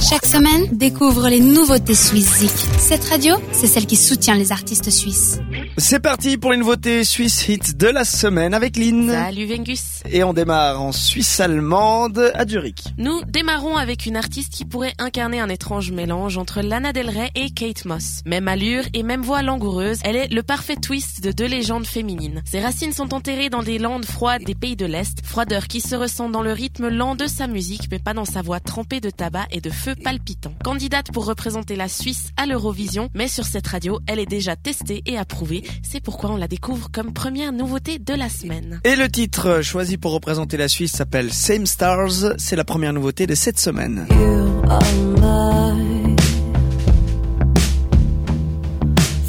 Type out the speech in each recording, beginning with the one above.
Chaque semaine, découvre les nouveautés suisses Cette radio, c'est celle qui soutient les artistes suisses. C'est parti pour les nouveautés suisses hits de la semaine avec Lynn. Salut Vengus. Et on démarre en Suisse allemande à Zurich. Nous démarrons avec une artiste qui pourrait incarner un étrange mélange entre Lana Del Rey et Kate Moss. Même allure et même voix langoureuse, elle est le parfait twist de deux légendes féminines. Ses racines sont enterrées dans des landes froides des pays de l'Est, froideur qui se ressent dans le rythme lent de sa musique mais pas dans sa voix trempée de tabac et de feu palpitant. Candidate pour représenter la Suisse à l'Eurovision, mais sur cette radio, elle est déjà testée et approuvée. C'est pourquoi on la découvre comme première nouveauté de la semaine. Et le titre choisi pour représenter la Suisse s'appelle Same Stars. C'est la première nouveauté de cette semaine.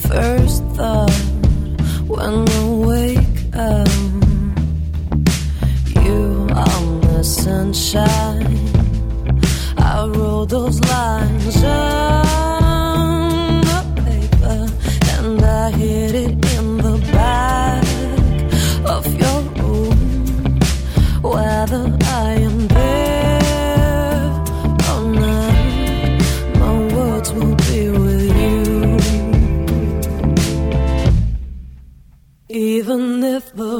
First thought when I wake up, you are the sunshine. Those lines on the paper and I hid it in the back of your room. Whether I am there or not, my words will be with you. Even if the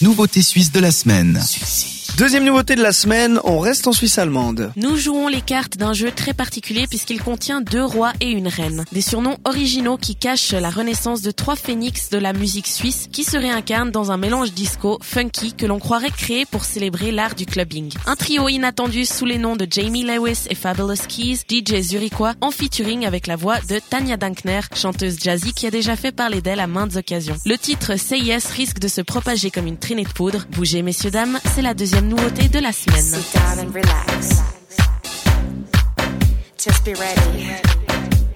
Nouveauté suisse de la semaine. Deuxième nouveauté de la semaine, on reste en Suisse allemande. Nous jouons les cartes d'un jeu très particulier puisqu'il contient deux rois et une reine. Des surnoms originaux qui cachent la renaissance de trois phénix de la musique suisse qui se réincarnent dans un mélange disco funky que l'on croirait créé pour célébrer l'art du clubbing. Un trio inattendu sous les noms de Jamie Lewis et Fabulous Keys, DJ zurichois, en featuring avec la voix de Tanya Dankner, chanteuse jazzy qui a déjà fait parler d'elle à maintes occasions. Le titre Yes risque de se propager comme une traînée de poudre. Bougez messieurs dames, c'est la deuxième nouveauté de la semaine. Sit down and relax. Just be ready.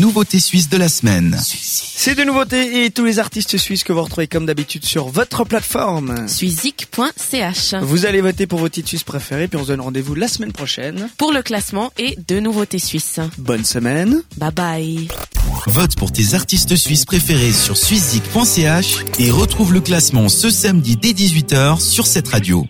Nouveauté suisse de la semaine. C'est de nouveautés et tous les artistes suisses que vous retrouvez comme d'habitude sur votre plateforme. Suizik.ch Vous allez voter pour vos titres suisses préférés puis on se donne rendez-vous la semaine prochaine. pour le classement et deux nouveautés suisses. Bonne semaine. Bye bye. Vote pour tes artistes suisses préférés sur suizik.ch et retrouve le classement ce samedi dès 18h sur cette radio.